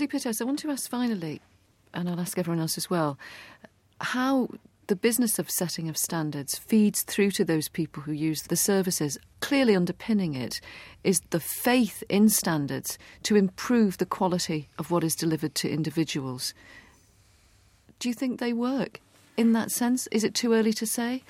Andy Pithouse, I want to ask finally, and I'll ask everyone else as well, how the business of setting of standards feeds through to those people who use the services. Clearly, underpinning it is the faith in standards to improve the quality of what is delivered to individuals. Do you think they work in that sense? Is it too early to say?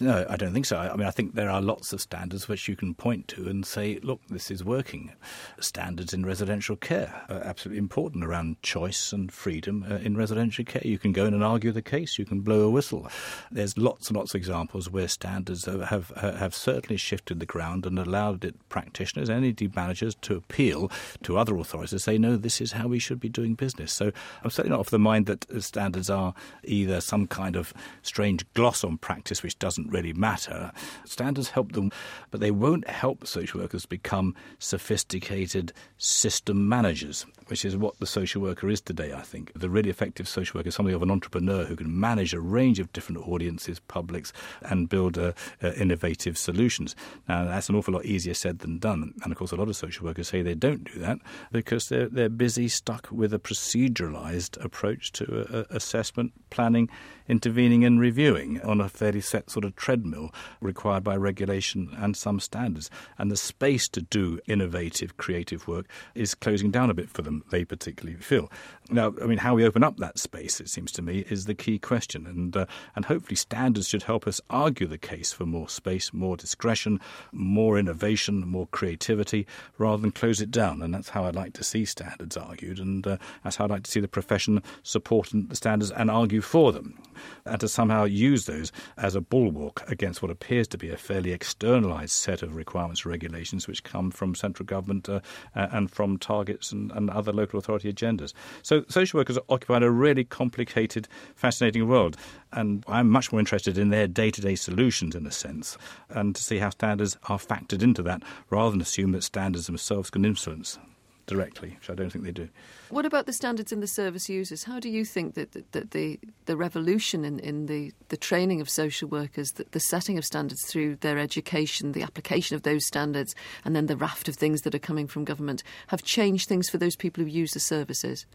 No, I don't think so. I mean, I think there are lots of standards which you can point to and say, look, this is working. Standards in residential care are absolutely important around choice and freedom uh, in residential care. You can go in and argue the case, you can blow a whistle. There's lots and lots of examples where standards have, have, certainly shifted the ground and allowed it, practitioners and indeed managers to appeal to other authorities to say, no, this is how we should be doing business. So I'm certainly not of the mind that standards are either some kind of strange gloss on practice which doesn't doesn't really matter. Standards help them, but they won't help social workers become sophisticated system managers, which is what the social worker is today, I think. The really effective social worker is somebody of an entrepreneur who can manage a range of different audiences, publics, and build uh, uh, innovative solutions. Now, that's an awful lot easier said than done. And of course, a lot of social workers say they don't do that because they're, they're busy stuck with a proceduralized approach to uh, assessment, planning, intervening and reviewing on a fairly set sort of treadmill required by regulation and some standards. And the space to do innovative, creative work is closing down a bit for them, they particularly feel. Now, I mean, how we open up that space, it seems to me, is the key question. And, uh, and hopefully, standards should help us argue the case for more space, more discretion, more innovation, more creativity, rather than close it down. And that's how I'd like to see standards argued. And uh, that's how I'd like to see the profession support the standards and argue for them and to somehow use those as a bulwark against what appears to be a fairly externalized set of requirements and regulations which come from central government uh, and from targets and, and, other local authority agendas. So social workers occupy a really complicated, fascinating world, and I'm much more interested in their day-to-day solutions in a sense, and to see how standards are factored into that, rather than assume that standards themselves can influence directly, which I don't think they do. What about the standards in the service users? How do you think that, that, that the, the revolution in, in the, the training of social workers, the, the setting of standards through their education, the application of those standards, and then the raft of things that are coming from government have changed things for those people who use the services?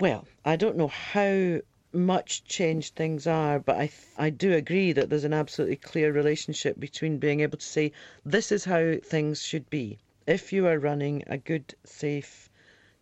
Well, I don't know how much changed things are, but I I do agree that there's an absolutely clear relationship between being able to say this is how things should be. If you are running a good, safe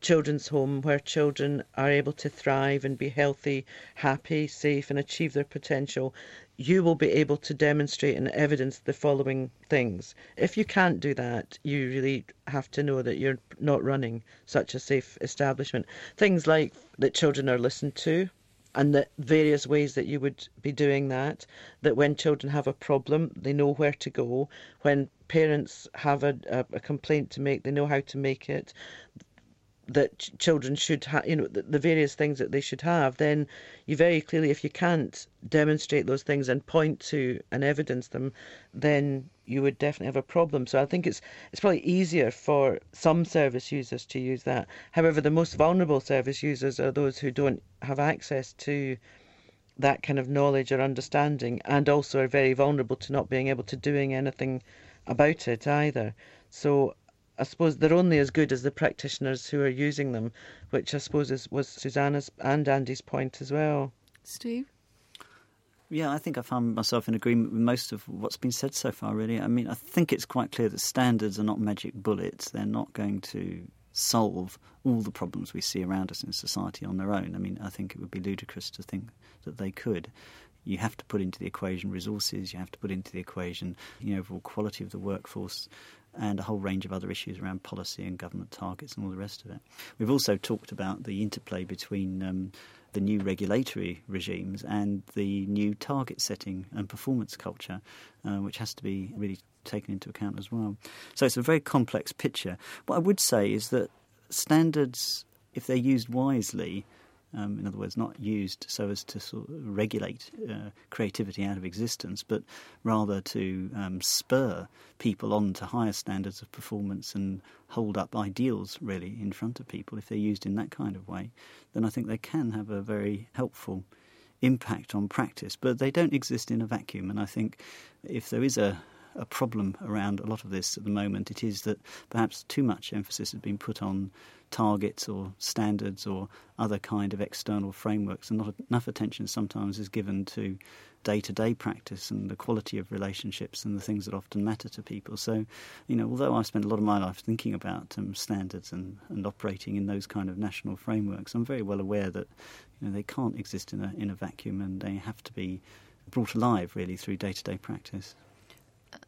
children's home where children are able to thrive and be healthy, happy, safe, and achieve their potential, you will be able to demonstrate and evidence the following things. If you can't do that, you really have to know that you're not running such a safe establishment. Things like that children are listened to, and the various ways that you would be doing that. That when children have a problem, they know where to go. When parents have a, a, a complaint to make, they know how to make it that ch- children should have, you know, the, the, various things that they should have, then you very clearly, if you can't demonstrate those things and point to and evidence them, then you would definitely have a problem. So I think it's it's probably easier for some service users to use that. However, the most vulnerable service users are those who don't have access to that kind of knowledge or understanding, and also are very vulnerable to not being able to doing anything about it either. So I suppose they're only as good as the practitioners who are using them, which I suppose is, was Susanna's and Andy's point as well. Steve? Yeah, I think I found myself in agreement with most of what's been said so far, really. I mean, I think it's quite clear that standards are not magic bullets. They're not going to solve all the problems we see around us in society on their own. I mean, I think it would be ludicrous to think that they could. You have to put into the equation resources, you have to put into the equation the overall quality of the workforce, and a whole range of other issues around policy and government targets and all the rest of it. We've also talked about the interplay between um, the new regulatory regimes and the new target setting and performance culture, uh, which has to be really taken into account as well. So it's a very complex picture. What I would say is that standards, if they're used wisely, um, in other words, not used so as to sort of regulate uh, creativity out of existence, but rather to um, spur people on to higher standards of performance and hold up ideals really in front of people. If they're used in that kind of way, then I think they can have a very helpful impact on practice. But they don't exist in a vacuum, and I think if there is a a problem around a lot of this at the moment. It is that perhaps too much emphasis has been put on targets or standards or other kind of external frameworks, and not enough attention sometimes is given to day to day practice and the quality of relationships and the things that often matter to people. So, you know, although I've spent a lot of my life thinking about um, standards and, and operating in those kind of national frameworks, I'm very well aware that you know, they can't exist in a, in a vacuum and they have to be brought alive really through day to day practice.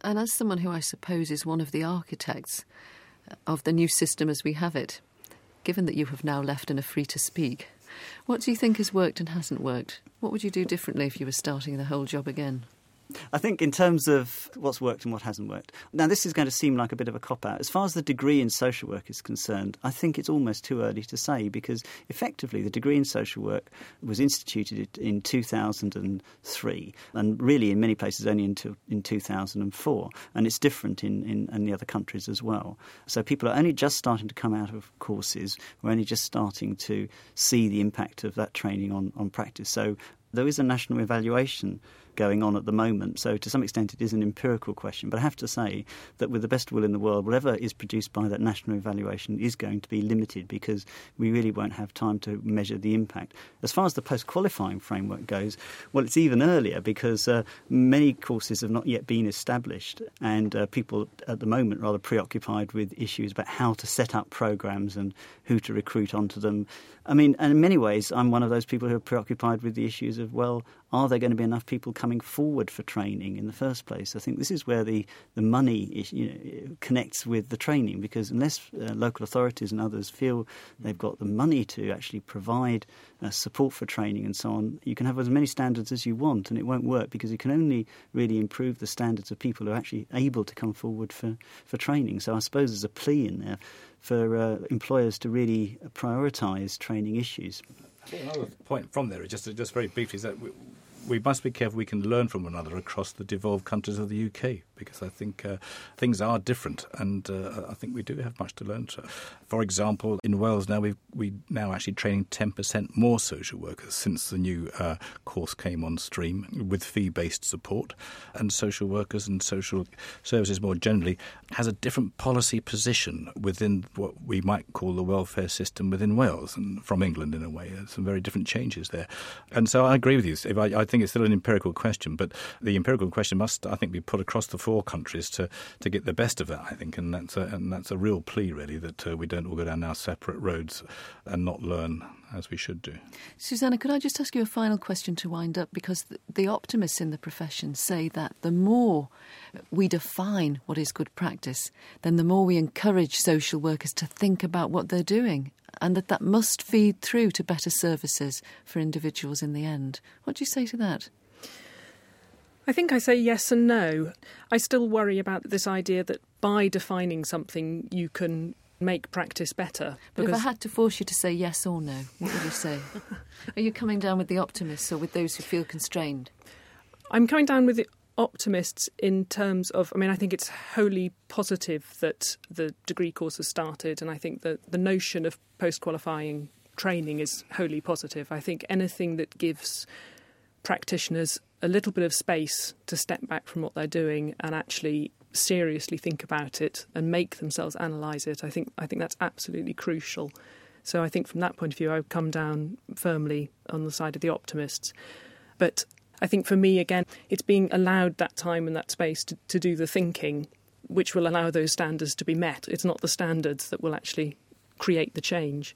And as someone who I suppose is one of the architects of the new system as we have it, given that you have now left and are free to speak, what do you think has worked and hasn't worked? What would you do differently if you were starting the whole job again? I think in terms of what's worked and what hasn't worked. Now, this is going to seem like a bit of a cop out. As far as the degree in social work is concerned, I think it's almost too early to say because effectively the degree in social work was instituted in 2003 and really in many places only until in 2004. And it's different in, in, in the other countries as well. So people are only just starting to come out of courses, we're only just starting to see the impact of that training on, on practice. So there is a national evaluation going on at the moment. So, to some extent, it is an empirical question. But I have to say that, with the best will in the world, whatever is produced by that national evaluation is going to be limited because we really won't have time to measure the impact. As far as the post qualifying framework goes, well, it's even earlier because uh, many courses have not yet been established, and uh, people at the moment are rather preoccupied with issues about how to set up programs and who to recruit onto them. I mean, and in many ways, I'm one of those people who are preoccupied with the issues of, well, are there going to be enough people coming forward for training in the first place? I think this is where the, the money is, you know, connects with the training because unless uh, local authorities and others feel they've got the money to actually provide uh, support for training and so on, you can have as many standards as you want and it won't work because you can only really improve the standards of people who are actually able to come forward for, for training. So I suppose there's a plea in there for uh, employers to really prioritise training issues. Another point from there, just just very briefly, is that we, must be careful we can learn from one another across the devolved countries of the UK because I think uh, things are different and uh, I think we do have much to learn. So, for example, in Wales now we we now actually training 10% more social workers since the new uh, course came on stream with fee-based support and social workers and social services more generally has a different policy position within what we might call the welfare system within Wales and from England in a way. There's some very different changes there. And so I agree with you. I, I think it's still an empirical question, but the empirical question must, I think, be put across the four countries to, to get the best of that, I think. And that's a, and that's a real plea, really, that uh, we don't all go down our separate roads and not learn as we should do. Susanna, could I just ask you a final question to wind up? Because the, the optimists in the profession say that the more we define what is good practice, then the more we encourage social workers to think about what they're doing and that that must feed through to better services for individuals in the end. What do you say to that? I think I say yes and no. I still worry about this idea that by defining something you can make practice better. But if I had to force you to say yes or no, what would you say? Are you coming down with the optimists or with those who feel constrained? I'm coming down with the optimists in terms of, I mean, I think it's wholly positive that the degree course has started, and I think that the notion of post qualifying training is wholly positive. I think anything that gives practitioners a little bit of space to step back from what they're doing and actually seriously think about it and make themselves analyze it, I think I think that's absolutely crucial. So I think from that point of view, I would come down firmly on the side of the optimists. But I think for me, again, it's being allowed that time and that space to, to do the thinking, which will allow those standards to be met. It's not the standards that will actually create the change.